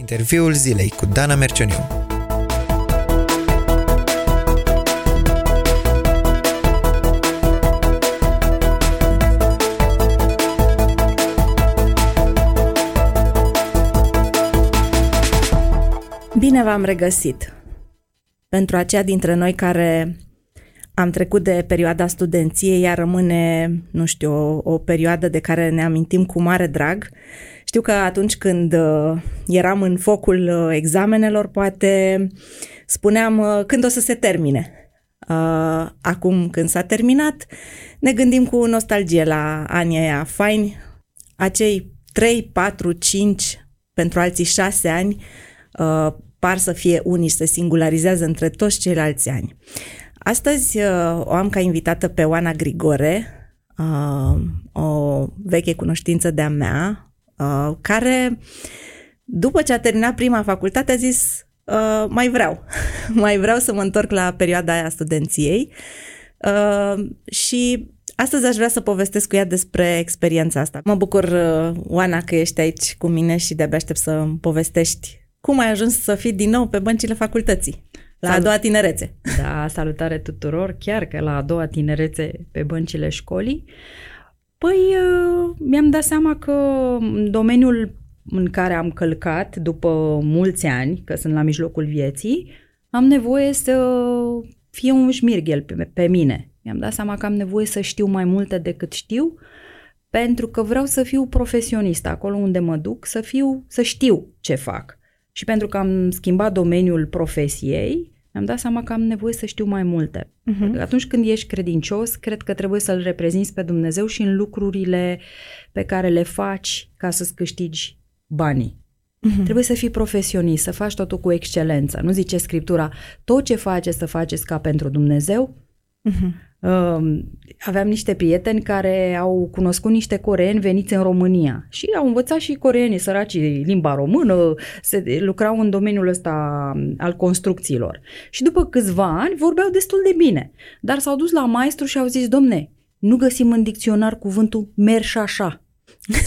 Interviul zilei cu Dana Mercioniu. Bine v-am regăsit! Pentru aceia dintre noi care am trecut de perioada studenției, ea rămâne, nu știu, o, o perioadă de care ne amintim cu mare drag. Știu că atunci când uh, eram în focul uh, examenelor, poate spuneam uh, când o să se termine. Uh, acum când s-a terminat, ne gândim cu nostalgie la anii aia faini, acei 3, 4, 5, pentru alții 6 ani, uh, par să fie unici, se singularizează între toți ceilalți ani. Astăzi uh, o am ca invitată pe Oana Grigore, uh, o veche cunoștință de-a mea, uh, care după ce a terminat prima facultate a zis mai vreau, mai vreau să mă întorc la perioada aia studenției și Astăzi aș vrea să povestesc cu ea despre experiența asta. Mă bucur, Oana, că ești aici cu mine și de-abia aștept să povestești cum ai ajuns să fii din nou pe băncile facultății. La Salut. a doua tinerețe. Da, salutare tuturor, chiar că la a doua tinerețe pe băncile școlii. Păi uh, mi-am dat seama că domeniul în care am călcat după mulți ani, că sunt la mijlocul vieții, am nevoie să fie un șmirghel pe, pe mine. Mi-am dat seama că am nevoie să știu mai multe decât știu, pentru că vreau să fiu profesionist acolo unde mă duc, să fiu, să știu ce fac. Și pentru că am schimbat domeniul profesiei, mi-am dat seama că am nevoie să știu mai multe. Uh-huh. Atunci când ești credincios, cred că trebuie să-L reprezinți pe Dumnezeu și în lucrurile pe care le faci ca să-ți câștigi banii. Uh-huh. Trebuie să fii profesionist, să faci totul cu excelență. Nu zice Scriptura, tot ce faceți să faceți ca pentru Dumnezeu. Uh-huh. Uh, aveam niște prieteni care au cunoscut niște coreeni veniți în România și au învățat și coreenii săracii limba română, se lucrau în domeniul ăsta al construcțiilor. Și după câțiva ani vorbeau destul de bine, dar s-au dus la maestru și au zis, domne, nu găsim în dicționar cuvântul merg așa.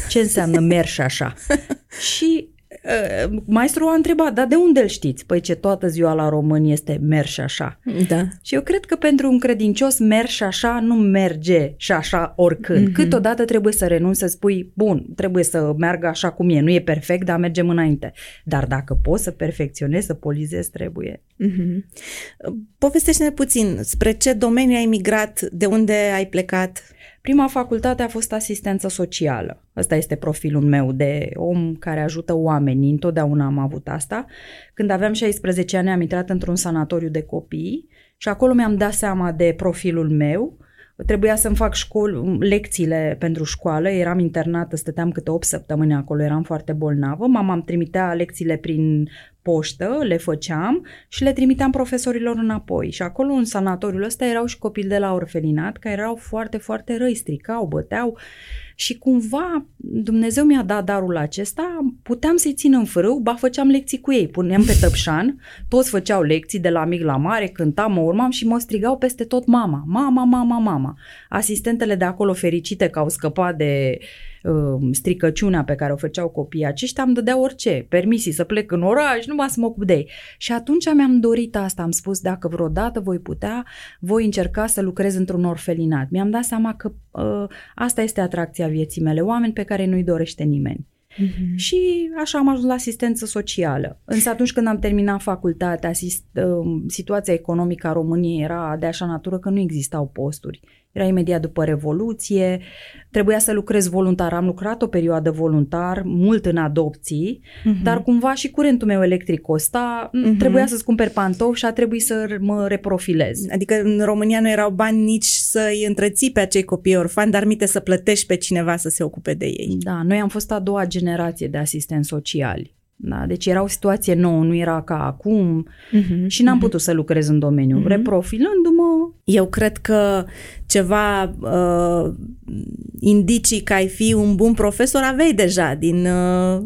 Ce înseamnă merg așa? și Uh, Maestrul a întrebat, dar de unde îl știți? Păi ce toată ziua la român este merg și așa. Da. Și eu cred că pentru un credincios merg și așa nu merge și așa oricând. Mm-hmm. Câteodată trebuie să renunți să spui, bun, trebuie să meargă așa cum e, nu e perfect, dar mergem înainte. Dar dacă poți să perfecționezi, să polizezi, trebuie. Mm-hmm. Povestește-ne puțin spre ce domeniu ai migrat, de unde ai plecat? Prima facultate a fost asistență socială. Ăsta este profilul meu de om care ajută oamenii. Întotdeauna am avut asta. Când aveam 16 ani am intrat într-un sanatoriu de copii și acolo mi-am dat seama de profilul meu. Trebuia să-mi fac școl, lecțiile pentru școală, eram internată, stăteam câte 8 săptămâni acolo, eram foarte bolnavă. Mama îmi trimitea lecțiile prin poștă, le făceam și le trimiteam profesorilor înapoi. Și acolo, în sanatoriul ăsta, erau și copii de la orfelinat care erau foarte, foarte răi, stricau, băteau și cumva Dumnezeu mi-a dat darul acesta, puteam să-i țin în frâu, ba făceam lecții cu ei, puneam pe tăpșan, toți făceau lecții de la mic la mare, cântam, mă urmam și mă strigau peste tot mama, mama, mama, mama. Asistentele de acolo fericite că au scăpat de uh, stricăciunea pe care o făceau copiii aceștia, îmi dădea orice, permisii să plec în oraș, numai să mă ocup de ei. Și atunci mi-am dorit asta, am spus, dacă vreodată voi putea, voi încerca să lucrez într-un orfelinat. Mi-am dat seama că uh, asta este atracția vieții mele, oameni pe care nu-i dorește nimeni. Mm-hmm. Și așa am ajuns la asistență socială. Însă atunci când am terminat facultatea, asist, uh, situația economică a României era de așa natură că nu existau posturi. Era imediat după Revoluție, trebuia să lucrez voluntar. Am lucrat o perioadă voluntar, mult în adopții, uh-huh. dar cumva și curentul meu electric costa, uh-huh. trebuia să-ți cumperi pantofi și a trebuit să mă reprofilez. Adică în România nu erau bani nici să-i întreții pe acei copii orfani, dar mite să plătești pe cineva să se ocupe de ei. Da, noi am fost a doua generație de asistenți sociali. Da? Deci era o situație nouă, nu era ca acum uh-huh, și n-am uh-huh. putut să lucrez în domeniu. Uh-huh. Reprofilându-mă... Eu cred că ceva uh, indicii că ai fi un bun profesor aveai deja din uh,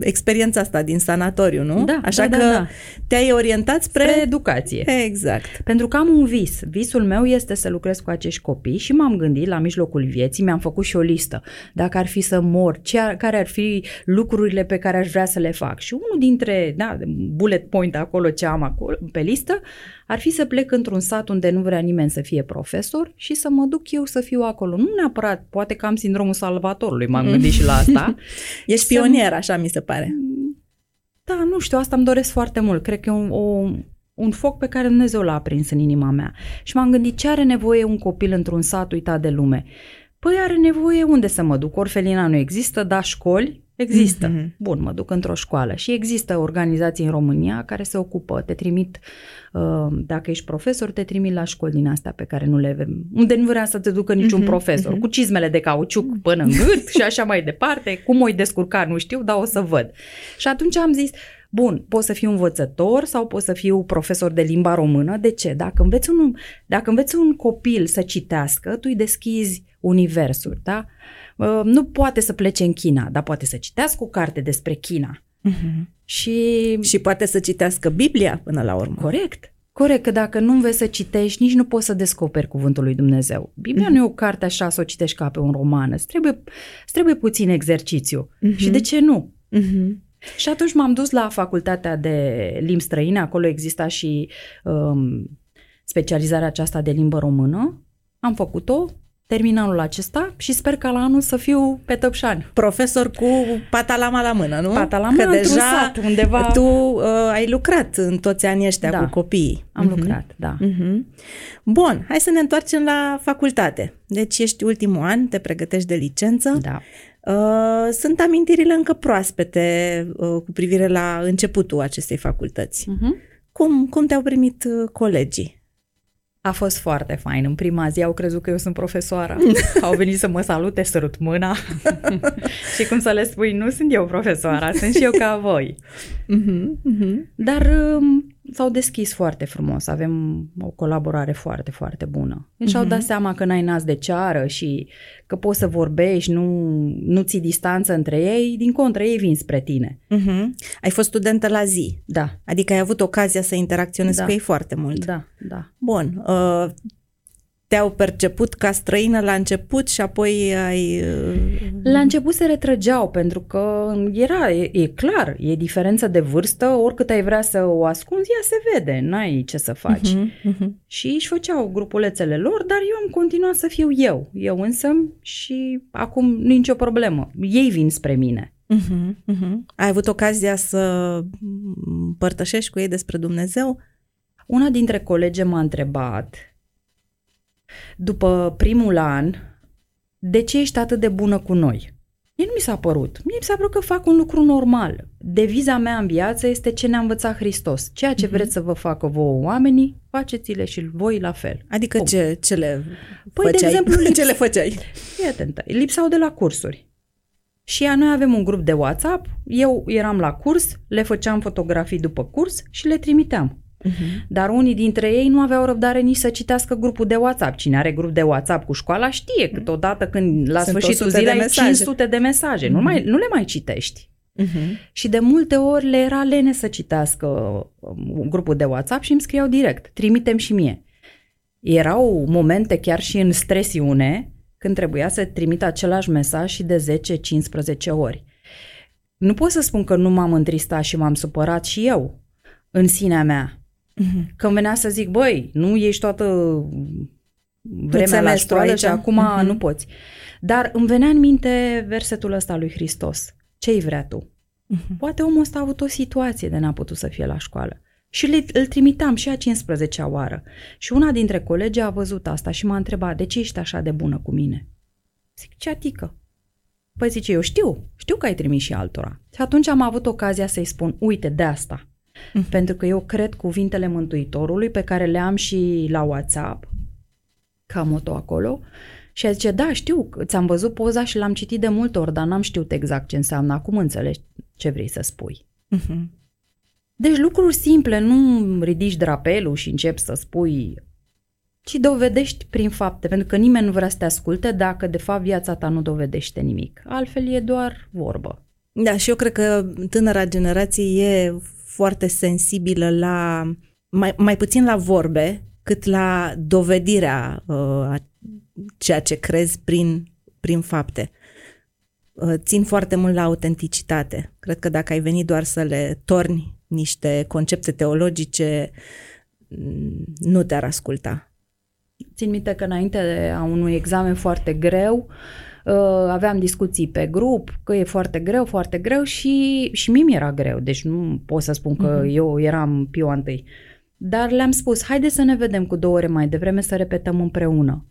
experiența asta din sanatoriu, nu? Da, Așa da, că da, da. te-ai orientat spre... Spre educație. Exact. Pentru că am un vis. Visul meu este să lucrez cu acești copii și m-am gândit la mijlocul vieții, mi-am făcut și o listă. Dacă ar fi să mor, ce ar, care ar fi lucrurile pe care aș vrea să le fac. Și unul dintre, da, bullet point acolo ce am acolo pe listă, ar fi să plec într-un sat unde nu vrea nimeni să fie profesor și să mă duc eu să fiu acolo. Nu neapărat, poate că am sindromul salvatorului, m-am gândit și la asta. Ești Să- pionier, așa mi se pare. Da, nu știu, asta îmi doresc foarte mult. Cred că e un, o, un foc pe care Dumnezeu l-a aprins în inima mea. Și m-am gândit ce are nevoie un copil într-un sat uitat de lume. Păi are nevoie unde să mă duc. Orfelina nu există, dar școli există. Mhm. Bun, mă duc într-o școală. Și există organizații în România care se ocupă, te trimit, uh, dacă ești profesor, te trimit la școli din astea pe care nu le avem. Unde nu vrea să te ducă niciun Mhm, profesor, mhm. cu cizmele de cauciuc până în gât și așa mai departe. Cum o-i descurca, nu știu, dar o să văd. Și atunci am zis, Bun, pot să fiu învățător sau pot să fiu profesor de limba română. De ce? Dacă înveți un, dacă înveți un copil să citească, tu îi deschizi universul, da? Uh, Nu poate să plece în China, dar poate să citească o carte despre China. Mhm. Și, Și poate să citească Biblia până la urmă. corect, corect, că dacă nu înveți să citești, nici nu poți să descoperi cuvântul lui Dumnezeu. Biblia Mhm. nu e o carte așa să o citești ca pe un roman, îți trebuie, îți trebuie puțin exercițiu. Și de ce nu? Mhm. Și atunci m-am dus la facultatea de limbi străine, acolo exista și um, specializarea aceasta de limbă română. Am făcut-o, terminalul acesta și sper ca la anul să fiu pe Tăpșani. Profesor cu patalama la mână, nu? Pata la Că mână, într-un deja sat, undeva. tu uh, ai lucrat în toți anii ăștia Da. cu copiii. Am Mhm. lucrat, da. Mhm. Bun, hai să ne întoarcem la facultate. Deci ești ultimul an, te pregătești de licență. Da. Uh, sunt amintirile încă proaspete uh, cu privire la începutul acestei facultăți. Mhm. Cum, cum te-au primit uh, colegii? A fost foarte fain. În prima zi au crezut că eu sunt profesoară. au venit să mă salute, sărut mâna. și cum să le spui, nu sunt eu profesoara, sunt și eu ca voi. Mhm, mhm. Dar um, s-au deschis foarte frumos, avem o colaborare foarte, foarte bună. Și au dat seama că n-ai nas de ceară și că poți să vorbești, nu, nu ții distanță între ei, din contră, ei vin spre tine. Mhm. Ai fost studentă la zi, Da, adică ai avut ocazia să interacționezi Da. cu ei foarte mult. da, da. Bun. Uh, te-au perceput ca străină la început și apoi ai... uh, La început se retrăgeau pentru că era, e, e clar, e diferență de vârstă, oricât ai vrea să o ascunzi, ea se vede, n-ai ce să faci. Mhm, mhm. Și își făceau grupulețele lor, dar eu am continuat să fiu eu, eu însă și acum nu nicio problemă. Ei vin spre mine. Mhm, mhm. Ai avut ocazia să împărtășești cu ei despre Dumnezeu? Una dintre colege m-a întrebat, după primul an, de ce ești atât de bună cu noi? Mie nu mi s-a părut. Mie mi s-a părut că fac un lucru normal. Deviza mea în viață este ce ne-a învățat Hristos. Ceea ce vreți să vă facă vouă oamenii, faceți-le și voi la fel. Adică Punct. ce, ce le Păi, de făceai? exemplu, ce le făceai? Fii atentă, lipsau de la cursuri. Și ea, noi avem un grup de WhatsApp, eu eram la curs, le făceam fotografii după curs și le trimiteam. Mhm. Dar unii dintre ei nu aveau răbdare nici să citească grupul de WhatsApp. Cine are grup de WhatsApp cu școala știe câteodată când la Sunt sfârșitul 100 de zilei ai mesaje. 500 de mesaje. Nu, mai, nu le mai citești. Mhm. Și de multe ori le era lene să citească um, grupul de WhatsApp și îmi scriau direct, trimitem și mie. Erau momente chiar și în stresiune când trebuia să trimit același mesaj și de 10-15 ori. Nu pot să spun că nu m-am întristat și m-am supărat și eu în sinea mea. Mhm. Când venea să zic, băi, nu ești toată vremea la semestru școală aici. și acum Mhm. nu poți. Dar îmi venea în minte versetul ăsta lui Hristos. Ce-i vrea tu? Mhm. Poate omul ăsta a avut o situație de n-a putut să fie la școală. Și le, îl trimitam și a 15-a oară. Și una dintre colegi a văzut asta și m-a întrebat, de ce ești așa de bună cu mine? Zic, ce atică? Păi zice, eu știu, știu că ai trimis și altora. Și atunci am avut ocazia să-i spun, uite, de asta. Mhm. Pentru că eu cred cuvintele Mântuitorului pe care le am și la WhatsApp, ca moto acolo, și ea zice, da, știu, că ți-am văzut poza și l-am citit de multe ori, dar n-am știut exact ce înseamnă. Acum înțelegi ce vrei să spui. Mhm. Deci lucruri simple, nu ridici drapelul și începi să spui, ci dovedești prin fapte, pentru că nimeni nu vrea să te asculte dacă de fapt viața ta nu dovedește nimic. Altfel e doar vorbă. Da, și eu cred că tânăra generație e foarte sensibilă la, mai, mai puțin la vorbe, cât la dovedirea uh, ceea ce crezi prin, prin fapte. Uh, țin foarte mult la autenticitate. Cred că dacă ai venit doar să le torni niște concepte teologice, mm, nu te-ar asculta. Țin minte că înainte de a unui examen foarte greu, uh, aveam discuții pe grup, că e foarte greu, foarte greu și, și mie mi-era greu, deci nu pot să spun că uh-huh. eu eram pioa întâi. Dar le-am spus, haide să ne vedem cu două ore mai devreme să repetăm împreună.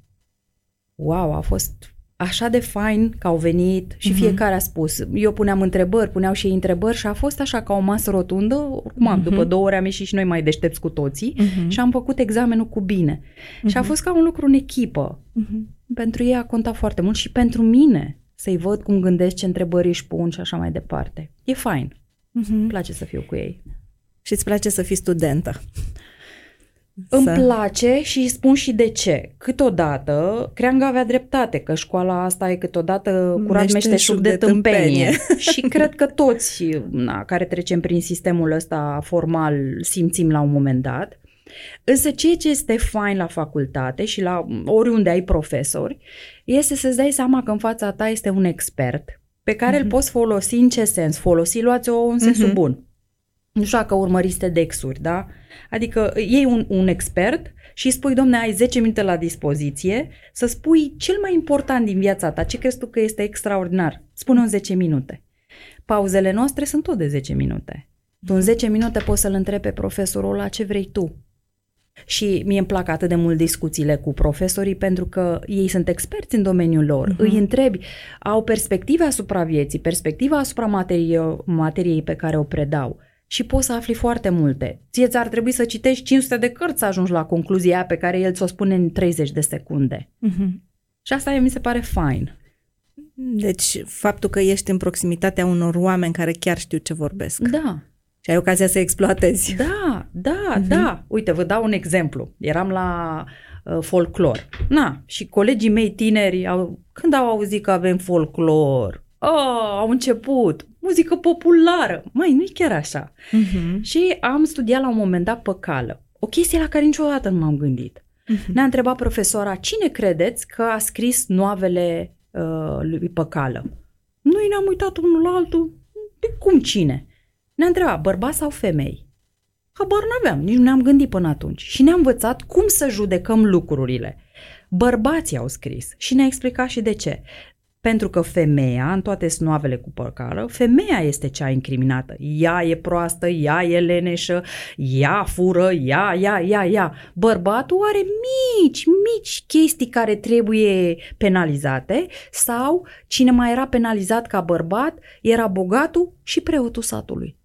Wow, a fost așa de fain că au venit și uh-huh. fiecare a spus. Eu puneam întrebări, puneau și ei întrebări și a fost așa ca o masă rotundă. Oricum am, uh-huh. după două ore am ieșit și noi mai deștepți cu toții uh-huh. și am făcut examenul cu bine. Uh-huh. Și a fost ca un lucru în echipă. Uh-huh. Pentru ei a contat foarte mult și pentru mine să-i văd cum gândesc, ce întrebări își pun și așa mai departe. E fain. Uh-huh. Îmi place să fiu cu ei. Și îți place să fii studentă. Îmi să... place și îi spun și de ce. Câteodată, Creangă avea dreptate, că școala asta e câteodată curat meșteșug de, de tâmpenie. și cred că toți na, care trecem prin sistemul ăsta formal simțim la un moment dat. Însă ceea ce este fain la facultate și la oriunde ai profesori este să-ți dai seama că în fața ta este un expert pe care uh-huh. îl mhm. poți folosi în ce sens? Folosi, luați-o în sensul uh-huh. bun. Nu știu dacă urmăriți TEDx-uri, da? Adică iei un, un expert și îi spui, domne, ai 10 minute la dispoziție să spui cel mai important din viața ta, ce crezi tu că este extraordinar. Spune în 10 minute. Pauzele noastre sunt tot de 10 minute. Tu în 10 minute poți să-l întrebi pe profesorul la ce vrei tu. Și mie îmi plac atât de mult discuțiile cu profesorii pentru că ei sunt experți în domeniul lor. Uh-huh. Îi întrebi, au perspective asupra vieții, perspectiva asupra materie, materiei pe care o predau și poți să afli foarte multe. Ție ți-ar trebui să citești 500 de cărți să ajungi la concluzia pe care el ți-o spune în 30 de secunde. Uh-huh. Și asta mi se pare fain. Deci faptul că ești în proximitatea unor oameni care chiar știu ce vorbesc. Da. Și ai ocazia să exploatezi. Da, da, uh-huh. da. Uite, vă dau un exemplu. Eram la uh, folclor. Na, și colegii mei tineri, au, când au auzit că avem folclor, oh, au început, muzică populară. Mai, nu-i chiar așa. Uh-huh. Și am studiat la un moment dat păcală. O chestie la care niciodată nu m-am gândit. Uh-huh. Ne-a întrebat profesora, cine credeți că a scris noavele uh, lui Păcală? Noi ne-am uitat unul la altul. De cum cine? Ne-a întrebat, bărbat sau femei? Habar n-aveam, nici nu ne-am gândit până atunci. Și ne-a învățat cum să judecăm lucrurile. Bărbații au scris și ne-a explicat și de ce. Pentru că femeia, în toate snoavele cu păcală, femeia este cea incriminată. Ea e proastă, ea e leneșă, ea fură, ea, ea, ea, ea. Bărbatul are mici, mici chestii care trebuie penalizate sau cine mai era penalizat ca bărbat era bogatul și preotul satului.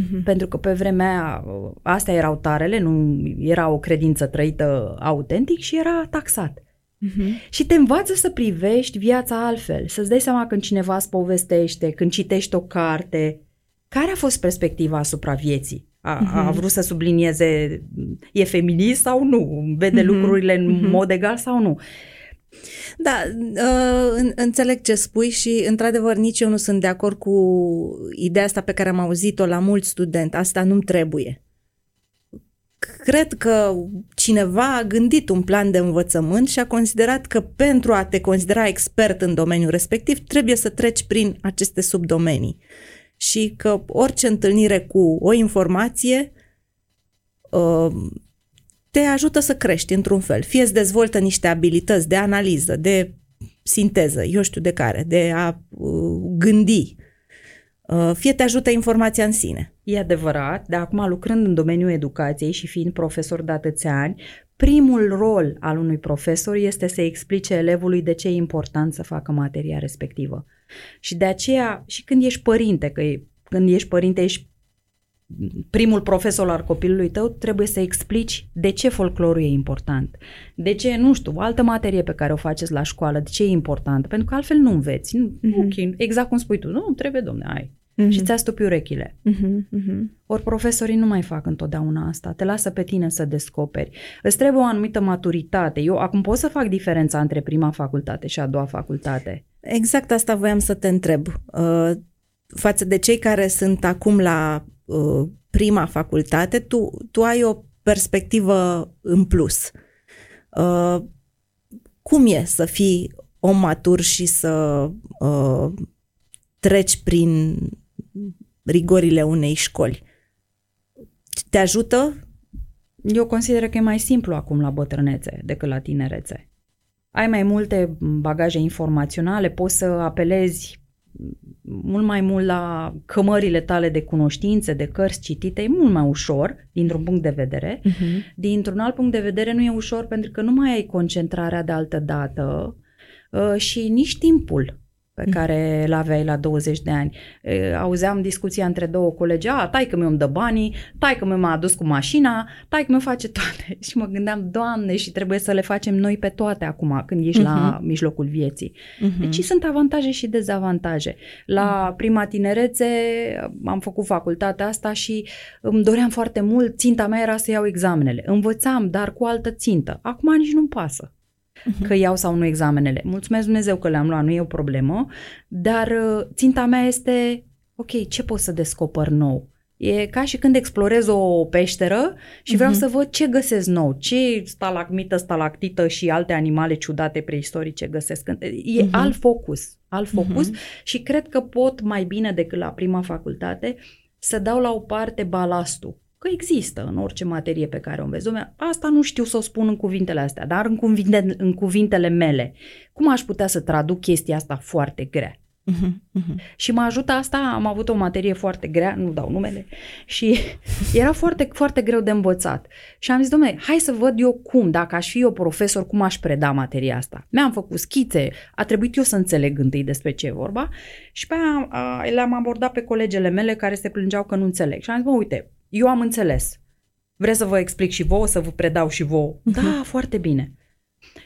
Uh-huh. Pentru că pe vremea aia, astea erau tarele, nu era o credință trăită autentic și era taxat. Uh-huh. Și te învață să privești viața altfel, să-ți dai seama când cineva îți povestește, când citești o carte, care a fost perspectiva asupra vieții? A, uh-huh. a vrut să sublinieze, e feminist sau nu? Vede uh-huh. lucrurile în uh-huh. mod egal sau nu? Da, uh, înțeleg ce spui și, într-adevăr, nici eu nu sunt de acord cu ideea asta pe care am auzit-o la mulți studenți. Asta nu-mi trebuie cred că cineva a gândit un plan de învățământ și a considerat că pentru a te considera expert în domeniul respectiv trebuie să treci prin aceste subdomenii și că orice întâlnire cu o informație uh, te ajută să crești într-un fel. Fie îți dezvoltă niște abilități de analiză, de sinteză, eu știu de care, de a uh, gândi, Uh, fie te ajută informația în sine. E adevărat, dar acum lucrând în domeniul educației și fiind profesor de atâția ani, primul rol al unui profesor este să explice elevului de ce e important să facă materia respectivă. Și de aceea, și când ești părinte, că e, când ești părinte, ești primul profesor al copilului tău, trebuie să explici de ce folclorul e important. De ce, nu știu, o altă materie pe care o faceți la școală, de ce e important? Pentru că altfel nu înveți. Mm-hmm. Okay. Exact cum spui tu, nu, trebuie, domne, ai. Mm-hmm. Și ți-a stupi urechile. Mm-hmm. Mm-hmm. Ori profesorii nu mai fac întotdeauna asta. Te lasă pe tine să descoperi. Îți trebuie o anumită maturitate. Eu acum pot să fac diferența între prima facultate și a doua facultate. Exact asta voiam să te întreb. Uh, față de cei care sunt acum la uh, prima facultate, tu, tu ai o perspectivă în plus. Uh, cum e să fii om matur și să uh, treci prin rigorile unei școli? Te ajută? Eu consider că e mai simplu acum la bătrânețe decât la tinerețe. Ai mai multe bagaje informaționale, poți să apelezi mult mai mult la cămările tale de cunoștințe, de cărți citite, e mult mai ușor dintr-un punct de vedere. Uh-huh. Dintr-un alt punct de vedere nu e ușor pentru că nu mai ai concentrarea de altă dată uh, și nici timpul pe mm. care îl aveai la 20 de ani. Auzeam discuția între două colegi, a, tai că mi îmi dă banii, tai că mi m-a adus cu mașina, tai că mi face toate. Și mă gândeam, Doamne, și trebuie să le facem noi pe toate acum, când ești uh-huh. la mhm. mijlocul vieții. Uh-huh. Deci sunt avantaje și dezavantaje. La uh-huh. prima tinerețe am făcut facultatea asta și îmi doream foarte mult, ținta mea era să iau examenele. Învățam, dar cu altă țintă. Acum nici nu-mi pasă uh-huh. că iau sau nu examenele. Mulțumesc Dumnezeu că le-am luat, nu e o problemă, dar uh, ținta mea este, ok, ce pot să descoper nou? E ca și când explorez o peșteră și vreau uh-huh. să văd ce găsesc nou, ce stalagmită, stalactită și alte animale ciudate preistorice găsesc. E uh-huh. alt focus, alt focus uh-huh. și cred că pot mai bine decât la prima facultate să dau la o parte balastul că există în orice materie pe care o înveți. Dom'le, asta nu știu să o spun în cuvintele astea, dar în, cuvinte, în cuvintele mele. Cum aș putea să traduc chestia asta foarte grea? Uh-huh, uh-huh. Și mă ajută asta, am avut o materie foarte grea, nu dau numele, și era foarte, foarte greu de învățat. Și am zis, domnule, hai să văd eu cum, dacă aș fi eu profesor, cum aș preda materia asta. Mi-am făcut schițe, a trebuit eu să înțeleg întâi despre ce e vorba și pe aia le-am abordat pe colegele mele care se plângeau că nu înțeleg. Și am zis, mă, uite, eu am înțeles. Vreți să vă explic și vouă, să vă predau și vouă? Uh-huh. Da, foarte bine.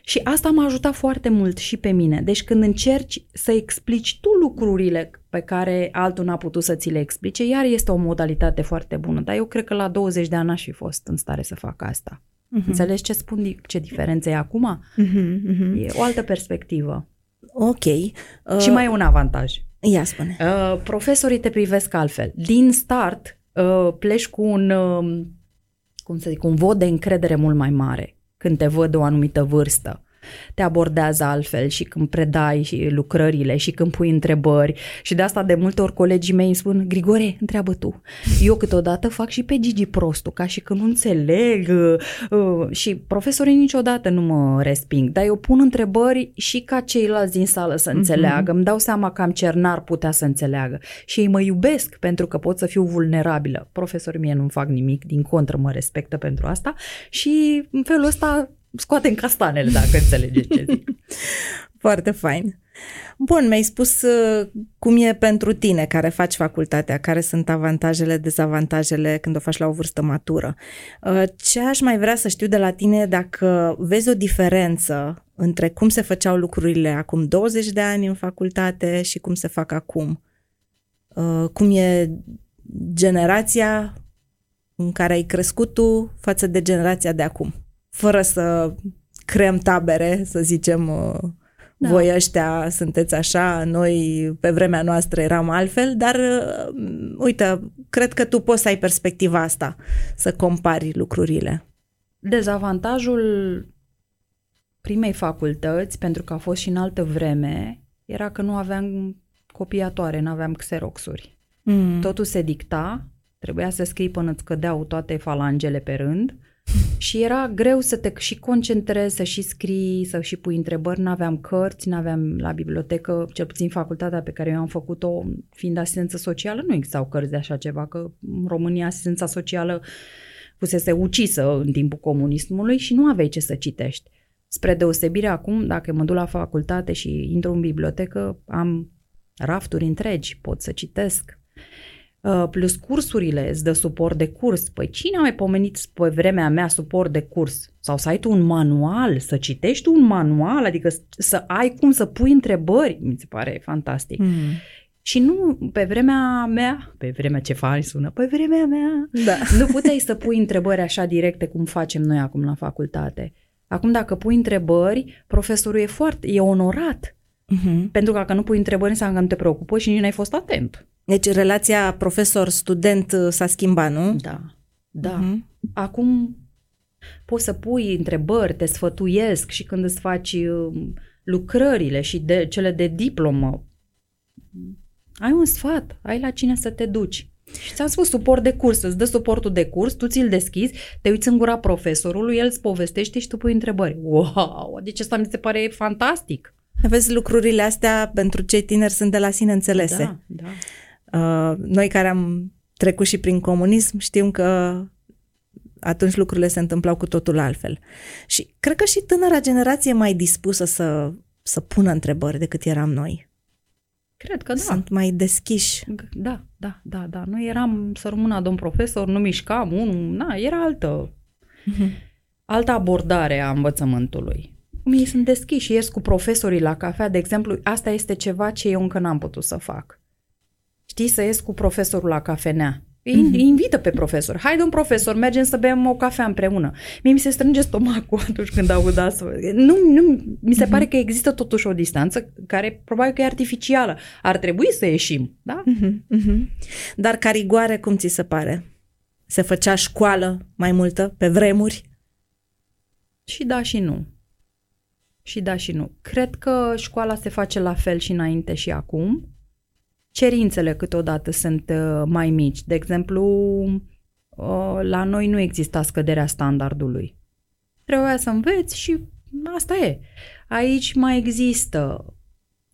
Și asta m-a ajutat foarte mult și pe mine. Deci când încerci să explici tu lucrurile pe care altul n-a putut să ți le explice, iar este o modalitate foarte bună. Dar eu cred că la 20 de ani n-aș fi fost în stare să fac asta. Uh-huh. Înțelegi ce spun, ce diferență e acum? Uh-huh, uh-huh. E o altă perspectivă. Ok. Uh... Și mai e un avantaj. Ia spune. Uh, profesorii te privesc altfel. Din start, uh, pleci cu un, uh, cum să zic, un vot de încredere mult mai mare când te văd de o anumită vârstă te abordează altfel și când predai și lucrările și când pui întrebări și de asta de multe ori colegii mei îmi spun Grigore, întreabă tu. Eu câteodată fac și pe Gigi prostul, ca și că nu înțeleg uh, uh, și profesorii niciodată nu mă resping, dar eu pun întrebări și ca ceilalți din sală să înțeleagă. Uh-huh. Îmi dau seama că am cer n-ar putea să înțeleagă și ei mă iubesc pentru că pot să fiu vulnerabilă. Profesorii mie nu fac nimic, din contră mă respectă pentru asta și în felul ăsta scoatem castanele, dacă înțelegeți ce zic. Foarte fain. Bun, mi-ai spus uh, cum e pentru tine care faci facultatea, care sunt avantajele, dezavantajele când o faci la o vârstă matură. Uh, ce aș mai vrea să știu de la tine dacă vezi o diferență între cum se făceau lucrurile acum 20 de ani în facultate și cum se fac acum? Uh, cum e generația în care ai crescut tu față de generația de acum? Fără să creăm tabere, să zicem, uh, da. voi ăștia sunteți așa, noi pe vremea noastră eram altfel, dar uh, uite, cred că tu poți să ai perspectiva asta, să compari lucrurile. Dezavantajul primei facultăți, pentru că a fost și în altă vreme, era că nu aveam copiatoare, nu aveam xeroxuri. Mm. Totul se dicta, trebuia să scrii până îți cădeau toate falangele pe rând și era greu să te și concentrezi, să și scrii, să și pui întrebări. N-aveam cărți, n-aveam la bibliotecă, cel puțin facultatea pe care eu am făcut-o, fiind asistență socială, nu existau cărți de așa ceva, că în România asistența socială fusese ucisă în timpul comunismului și nu aveai ce să citești. Spre deosebire acum, dacă mă duc la facultate și intru în bibliotecă, am rafturi întregi, pot să citesc. Uh, plus cursurile îți dă suport de curs. Păi cine a mai pomenit pe vremea mea suport de curs? Sau să ai tu un manual, să citești un manual, adică să ai cum să pui întrebări, mi se pare fantastic. Mm. Și nu, pe vremea mea, pe vremea ce faci sună, pe vremea mea, da. nu puteai să pui întrebări așa directe cum facem noi acum la facultate. Acum dacă pui întrebări, profesorul e foarte, e onorat. Uh-huh. Pentru că dacă nu pui întrebări înseamnă că nu te preocupă și nici n-ai fost atent. Deci relația profesor-student uh, s-a schimbat, nu? Da, da. Uh-huh. Acum poți să pui întrebări, te sfătuiesc și când îți faci uh, lucrările și de, cele de diplomă, ai un sfat, ai la cine să te duci. Și ți-am spus suport de curs, îți dă suportul de curs, tu ți-l deschizi, te uiți în gura profesorului, el îți povestește și tu pui întrebări. Wow, deci asta mi se pare fantastic. Vezi, lucrurile astea pentru cei tineri sunt de la sine înțelese. Da, da. Uh, noi care am trecut și prin comunism știm că atunci lucrurile se întâmplau cu totul altfel. Și cred că și tânăra generație e mai dispusă să, să pună întrebări decât eram noi. Cred că da. Sunt mai deschiși. Da, da, da, da. Noi eram, să rămână domn profesor, nu mișcam, unul, na, era altă, uh-huh. altă abordare a învățământului. Mie sunt deschiși, ies cu profesorii la cafea, de exemplu, asta este ceva ce eu încă n-am putut să fac. Știi, să ies cu profesorul la cafenea. Îi mm-hmm. invită pe profesor. Hai, domn profesor, mergem să bem o cafea împreună. Mie mi se strânge stomacul atunci când aud asta. Nu, nu, mi se mm-hmm. pare că există totuși o distanță care probabil că e artificială. Ar trebui să ieșim, da? Mm-hmm. Mm-hmm. Dar ca rigoare, cum ți se pare? Se făcea școală mai multă pe vremuri? Și da și nu. Și da și nu. Cred că școala se face la fel și înainte și acum cerințele câteodată sunt uh, mai mici. De exemplu, uh, la noi nu exista scăderea standardului. Trebuia să înveți și asta e. Aici mai există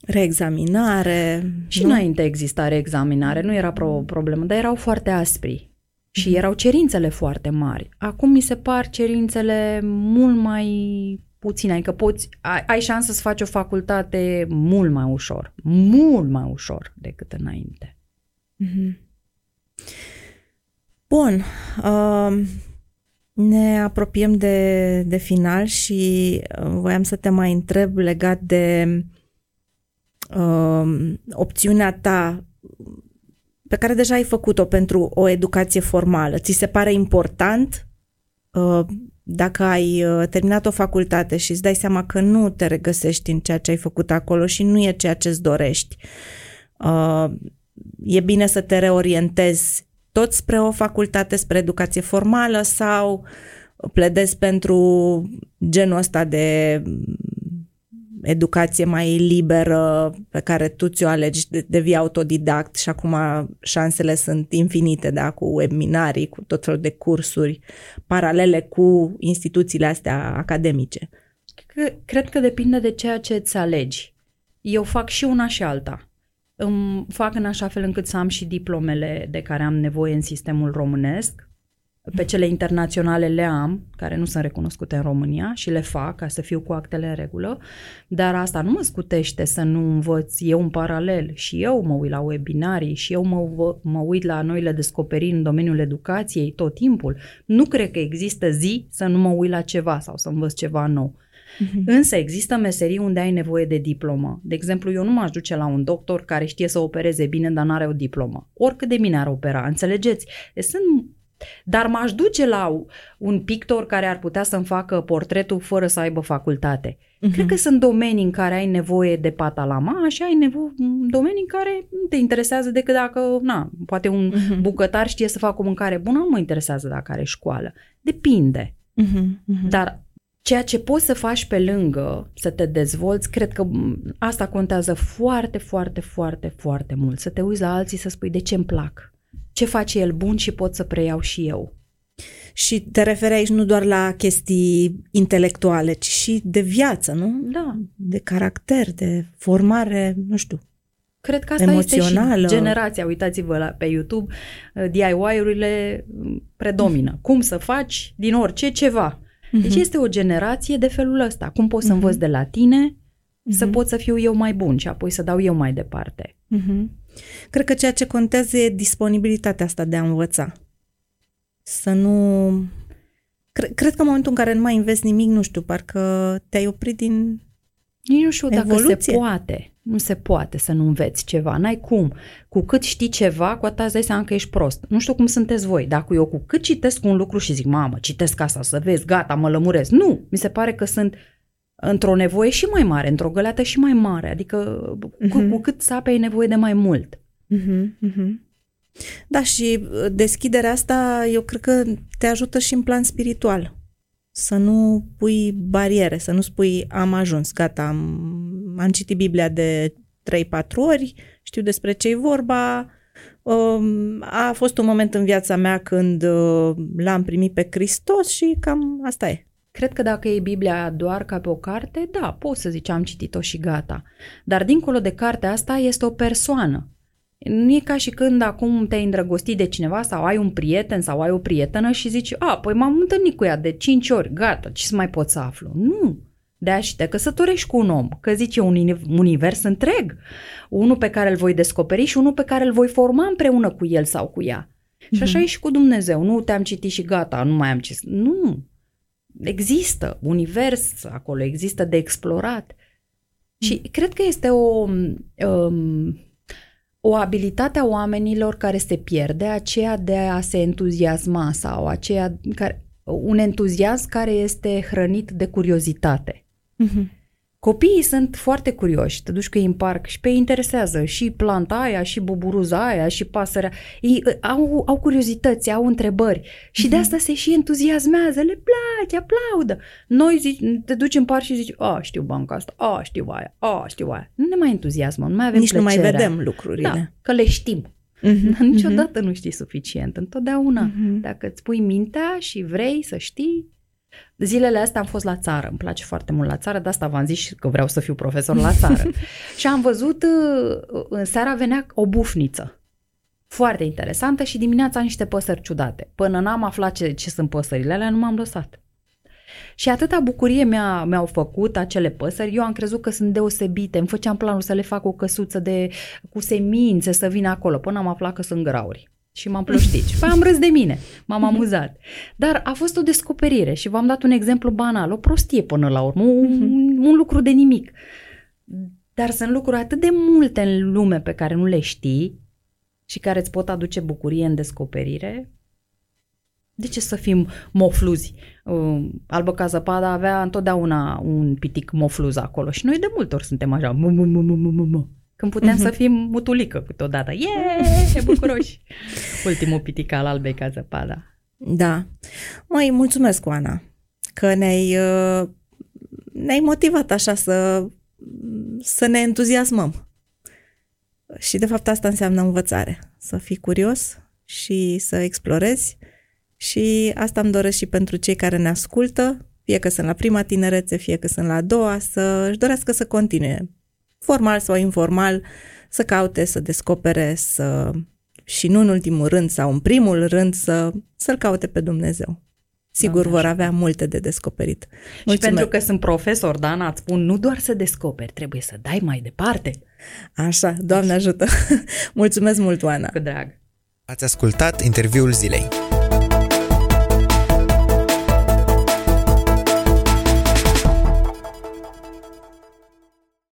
reexaminare. Și nu? înainte exista reexaminare, nu era pro- problemă, dar erau foarte aspri. Și mhm. erau cerințele foarte mari. Acum mi se par cerințele mult mai puțin, adică poți, ai, ai șansă să faci o facultate mult mai ușor, mult mai ușor decât înainte. Mm-hmm. Bun, uh, ne apropiem de, de final și uh, voiam să te mai întreb legat de uh, opțiunea ta pe care deja ai făcut-o pentru o educație formală. Ți se pare important uh, dacă ai uh, terminat o facultate și îți dai seama că nu te regăsești în ceea ce ai făcut acolo și nu e ceea ce îți dorești, uh, e bine să te reorientezi tot spre o facultate, spre educație formală sau pledezi pentru genul ăsta de educație mai liberă pe care tu ți-o alegi, devii autodidact și acum șansele sunt infinite, da, cu webinarii, cu tot felul de cursuri paralele cu instituțiile astea academice. Cred că depinde de ceea ce îți alegi. Eu fac și una și alta. Îmi fac în așa fel încât să am și diplomele de care am nevoie în sistemul românesc, pe cele internaționale le am, care nu sunt recunoscute în România și le fac ca să fiu cu actele în regulă, dar asta nu mă scutește să nu învăț eu în paralel și eu mă uit la webinarii și eu mă, mă uit la noile descoperiri în domeniul educației tot timpul. Nu cred că există zi să nu mă uit la ceva sau să învăț ceva nou. Uh-huh. Însă există meserii unde ai nevoie de diplomă. De exemplu, eu nu m-aș duce la un doctor care știe să opereze bine, dar nu are o diplomă. Oricât de bine ar opera, înțelegeți? Deci sunt dar m-aș duce la un pictor care ar putea să-mi facă portretul fără să aibă facultate. Uh-huh. Cred că sunt domenii în care ai nevoie de pata la ma și ai nevoie domenii în care nu te interesează decât dacă, na, poate un uh-huh. bucătar știe să facă o mâncare bună, nu mă interesează dacă are școală. Depinde. Uh-huh. Uh-huh. Dar ceea ce poți să faci pe lângă, să te dezvolți, cred că asta contează foarte, foarte, foarte, foarte mult. Să te uiți la alții să spui de ce îmi plac ce face el bun și pot să preiau și eu. Și te referi aici nu doar la chestii intelectuale, ci și de viață, nu? Da. De caracter, de formare, nu știu. Cred că asta emoțională. este și generația. Uitați-vă la, pe YouTube, uh, DIY-urile mm, predomină. Cum să faci din orice ceva. Deci uh-huh. este o generație de felul ăsta. Cum pot să uh-huh. învăț de la tine, uh-huh. să pot să fiu eu mai bun și apoi să dau eu mai departe. Uh-huh. Cred că ceea ce contează e disponibilitatea asta de a învăța. Să nu... Cred, cred că în momentul în care nu mai înveți nimic, nu știu, parcă te-ai oprit din Nici nu știu evoluție. dacă se poate. Nu se poate să nu înveți ceva. N-ai cum. Cu cât știi ceva, cu atât îți dai seama că ești prost. Nu știu cum sunteți voi. Dacă eu cu cât citesc un lucru și zic, mamă, citesc asta să vezi, gata, mă lămuresc. Nu! Mi se pare că sunt într-o nevoie și mai mare, într-o găleată și mai mare, adică uh-huh. cu, mhm. cu cât sapă ai nevoie de mai mult. Uh-huh, uh-huh. Da, și uh, deschiderea asta eu cred că te ajută și în plan spiritual. Să nu pui bariere, să nu spui am ajuns, gata, am, am citit Biblia de 3-4 ori, știu despre ce e vorba, um, a fost un moment în viața mea când uh, l-am primit pe Hristos și cam asta e. Cred că dacă e Biblia doar ca pe o carte, da, poți să zici am citit-o și gata. Dar dincolo de cartea asta este o persoană. Nu e ca și când acum te-ai îndrăgostit de cineva sau ai un prieten sau ai o prietenă și zici, a, păi m-am întâlnit cu ea de 5 ori, gata, ce să mai pot să aflu? Nu. De aia și te căsătorești cu un om, că zice un univers întreg, unul pe care îl voi descoperi și unul pe care îl voi forma împreună cu el sau cu ea. Mm-hmm. Și așa mhm. e și cu Dumnezeu, nu te-am citit și gata, nu mai am citit. Nu, există univers acolo, există de explorat. Mm. Și cred că este o, um, o abilitate a oamenilor care se pierde, aceea de a se entuziasma sau aceea care, un entuziasm care este hrănit de curiozitate. Mm-hmm. Copiii sunt foarte curioși, te duci cu ei în parc și pe ei interesează și planta aia, și buburuza aia, și pasărea. Ei ă, au, au curiozități, au întrebări și mm-hmm. de mhm. asta se și entuziasmează, le place, aplaudă. Noi zici, te duci în parc și zici, a, știu banca asta, a, știu aia, a, știu aia. Nu ne mai entuziasmă, nu mai avem Nici plăcerea. nu mai vedem lucrurile. Da, că le știm. Mm-hmm. Dar niciodată mm-hmm. nu știi suficient. Întotdeauna, mm-hmm. dacă îți pui mintea și vrei să știi, Zilele astea am fost la țară, îmi place foarte mult la țară, de asta v-am zis că vreau să fiu profesor la țară. și am văzut, uh, în seara venea o bufniță, foarte interesantă și dimineața niște păsări ciudate. Până n-am aflat ce, ce sunt păsările alea, nu m-am lăsat. Și atâta bucurie mi-a, mi-au făcut acele păsări, eu am crezut că sunt deosebite, îmi făceam planul să le fac o căsuță de, cu semințe să vină acolo, până am aflat că sunt grauri și m-am plăștit. Și am râs de mine, m-am amuzat. Dar a fost o descoperire și v-am dat un exemplu banal, o prostie până la urmă, un, un lucru de nimic. Dar sunt lucruri atât de multe în lume pe care nu le știi și care îți pot aduce bucurie în descoperire. De ce să fim mofluzi? Uh, Albă ca zăpada avea întotdeauna un pitic mofluz acolo și noi de multe ori suntem așa, mu, mu, mu, mu, mu, mu. Când putem uh-huh. să fim mutulică câteodată. Yeah, bucuroși! Ultimul pitic al albei ca zăpada. Da. Măi, mulțumesc, Oana, că ne-ai, uh, ne-ai motivat așa să, să ne entuziasmăm. Și de fapt asta înseamnă învățare. Să fii curios și să explorezi și asta îmi doresc și pentru cei care ne ascultă, fie că sunt la prima tinerețe, fie că sunt la a doua, să își dorească să continue formal sau informal, să caute, să descopere, să și nu în ultimul rând sau în primul rând să, să-L caute pe Dumnezeu. Sigur Doamne vor avea multe de descoperit. Mulțumesc. Și pentru că sunt profesor, Dana, îți spun nu doar să descoperi, trebuie să dai mai departe. Așa, Doamne ajută! Mulțumesc mult, Oana! Cu drag! Ați ascultat interviul zilei.